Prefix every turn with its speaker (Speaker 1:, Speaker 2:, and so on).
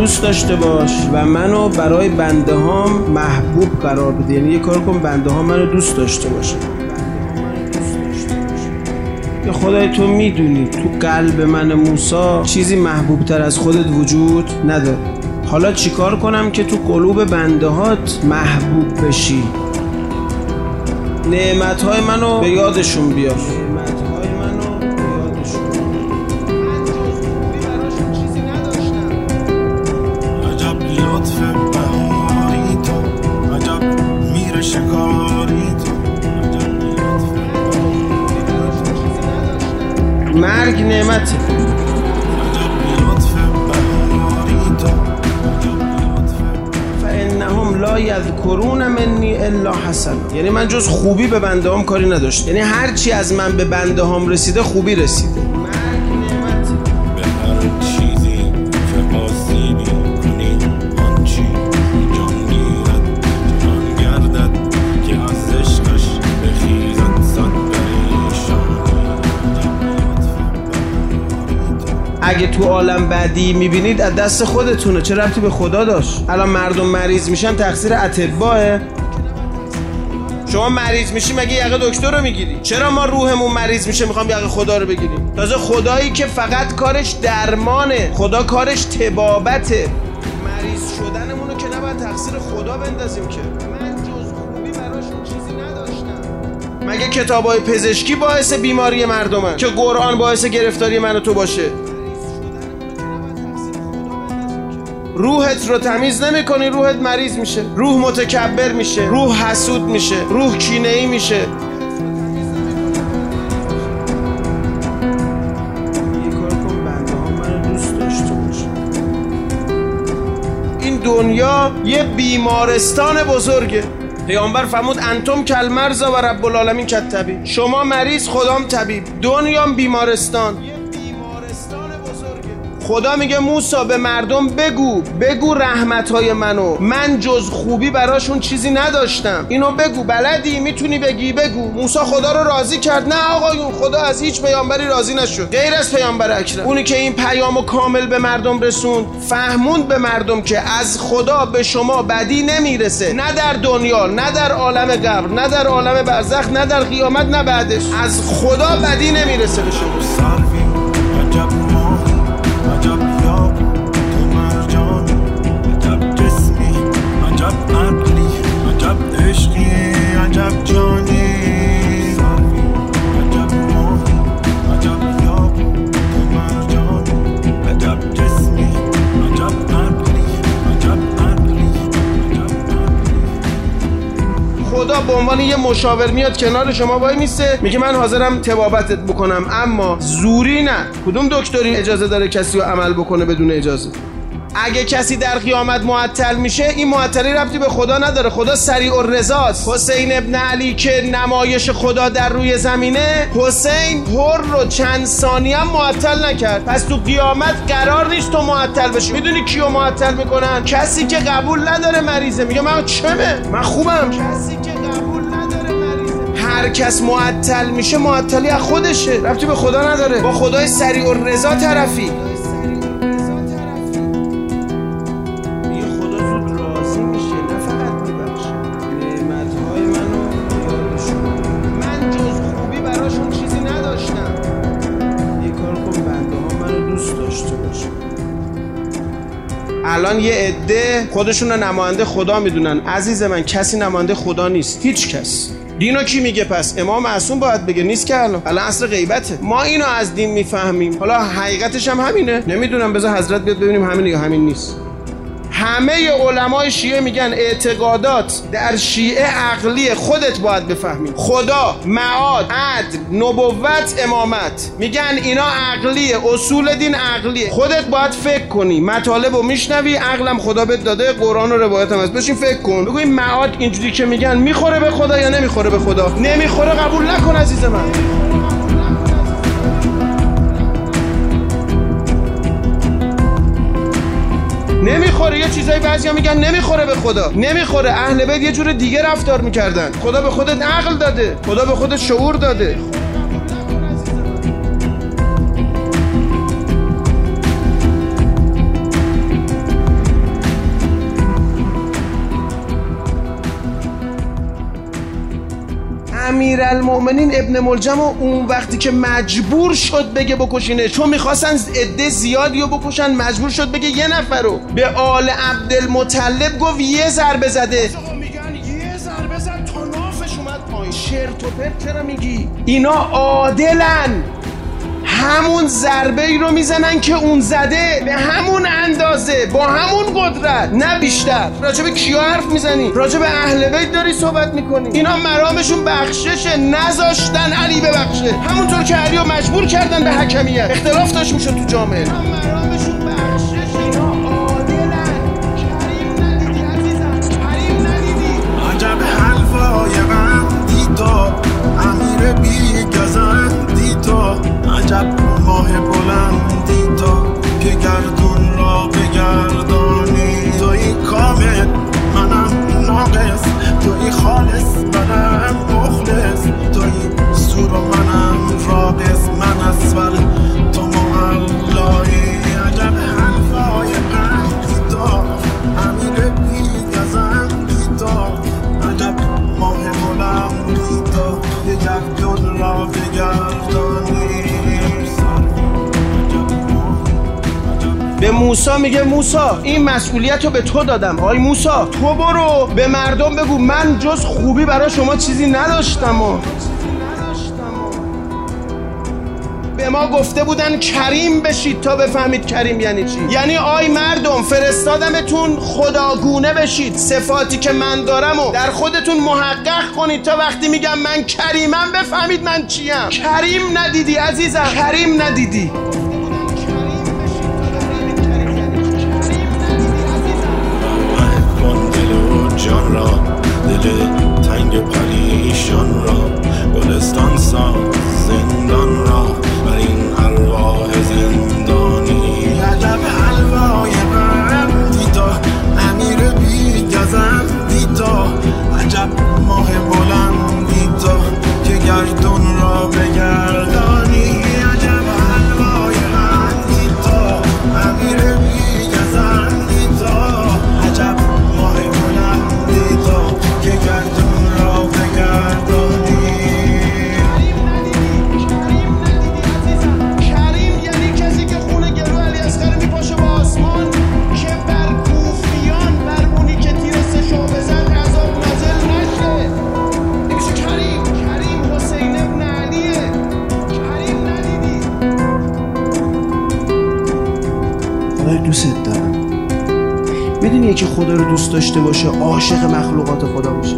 Speaker 1: دوست داشته باش و منو برای بنده هام محبوب قرار بده. یعنی یه کار کن بنده ها منو دوست داشته باشه. یا خدای تو می‌دونی تو قلب من موسا چیزی محبوب تر از خودت وجود نداره. حالا چیکار کنم که تو قلوب بنده هات محبوب بشی؟ نعمت های منو به یادشون بیار.
Speaker 2: لطف بهاری تو. عجب میر شکاری تو.
Speaker 1: مرگ نعمته لا یذکرون منی الا حسن. یعنی من جز خوبی به بنده هم کاری نداشت یعنی هرچی از من به بنده هم رسیده خوبی رسیده. اگه تو عالم بعدی می‌بینید از دست خودتونه. چه ربطی به خدا داشت؟ الان مردم مریض میشن تقصیر اتباعه. شما مریض میشی مگه یقه دکتر رو می‌گیری؟ چرا ما روحمون مریض میشه؟ می‌خوام یقه خدا رو بگیریم. تازه خدایی که فقط کارش درمانه. خدا کارش تبابته. مریض شدنمون رو که نباید تقصیر خدا بندازیم که. من جز براشون چیزی نداشتم. مگه کتابای پزشکی باعث بیماری مردمن؟ که قرآن باعث گرفتاری من و تو باشه؟ روحت رو تمیز نمی‌کنی روحت مریض میشه. روح متکبر میشه روح حسود میشه روح کینه ای میشه این دنیا یه بیمارستان بزرگه. پیامبر فرمود انتم کلمرزا و رب العالمین کتبی شما مریض خدام طبیب. دنیام بیمارستان. خدا میگه موسا به مردم بگو بگو رحمت های منو. من جز خوبی براشون چیزی نداشتم. اینو بگو بلدی؟ می‌تونی بگی؟ بگو. موسا خدا رو راضی کرد. نه آقایون خدا از هیچ پیامبری راضی نشد. غیر از پیامبر اکرم. اونی که این پیامو کامل به مردم رسوند فهموند به مردم که از خدا به شما بدی نمی‌رسه. نه در دنیا نه در عالم قبر نه در عالم برزخ نه در قیامت نه بعدش. از خدا بدی نمی‌رسه به شما. خدا به عنوان یه مشاور میاد کنار شما وای میسته میگه من حاضرم تبابتت بکنم اما زوری نه. کدوم دکتری اجازه داره کسی رو عمل بکنه بدون اجازه؟ اگه کسی در قیامت معطل میشه این معطلی ربطی به خدا نداره. خدا سریع و رزاست حسین ابن علی که نمایش خدا در روی زمینه حسین هر رو چند ثانیه هم معطل نکرد. پس تو قیامت قرار نیست تو معطل بشی. می‌دونی کیو معطل می‌کنن؟ کسی که قبول نداره مریضه. میگه من چمه؟ من خوبم. کسی که هر کس معطل میشه معطلی از خودشه. ربطی به خدا نداره. با خدای سریع و رضا طرفی. الان یه عده خودشون رو نماینده خدا می‌دونن. عزیز من کسی نماینده خدا نیست. هیچ کس. دینو کی میگه پس؟ امام معصوم باید بگه. نیست که الان. الان اصل غیبته. ما اینو از دین می‌فهمیم. حالا حقیقتش هم همینه. نمی‌دونم. بذار حضرت بیاد ببینیم همینه یا همین نیست. همه علمای شیعه میگن اعتقادات در شیعه عقلی خودت باید بفهمی. خدا معاد عدل نبوت امامت. میگن اینا عقلیه اصول دین عقلیه خودت باید فکر کنی. مطالب رو میشنوی عقلم خدا بهت داده قرآن و روایت هم هست. بشین فکر کن. بگو این معاد اینجوری که میگن می‌خوره به خدا یا نمی‌خوره به خدا؟ نمی‌خوره قبول نکن عزیز من. نمی‌خوره. یه چیزایی بعضیا میگن نمی‌خوره به خدا. نمی‌خوره. اهل بیت یه جور دیگه رفتار می‌کردن. خدا به خودت عقل داده. خدا به خودت شعور داده. امیرالمؤمنین ابن ملجم و اون وقتی که مجبور شد بگه بکشینه. چون می‌خواستن عده زیادی رو بکشن مجبور شد بگه یه نفر رو. به آل عبدالمطلب گفت یه ضربه زده. شرط و پرت چرا میگی؟ اینا عادلن. همون ضربه ای رو می‌زنن که اون زده به همون اندازه با همون قدرت. نه بیشتر. راجب کیا حرف می‌زنی؟ راجب اهل بیت داری صحبت می‌کنی. اینا مرامشون بخششه نذاشتن علی ببخشه. همونطور که علی رو مجبور کردن به حکمیت. اختلاف داشت می‌شد تو جامعه. مرامشون بخششه به موسا میگه موسا این مسئولیت رو به تو دادم آی موسا تو برو به مردم بگو من جز خوبی برای شما چیزی نداشتم و. به ما گفته بودن کریم بشید تا بفهمید کریم یعنی چی. یعنی آی مردم فرستادمتون خداگونه بشید صفاتی که من دارم و در خودتون محقق کنید تا وقتی میگم من کریمم بفهمید من چیم. کریم ندیدی عزیزم کریم ندیدی. می‌دونی یکی خدا رو دوست داشته باشه عاشق مخلوقات خدا باشه.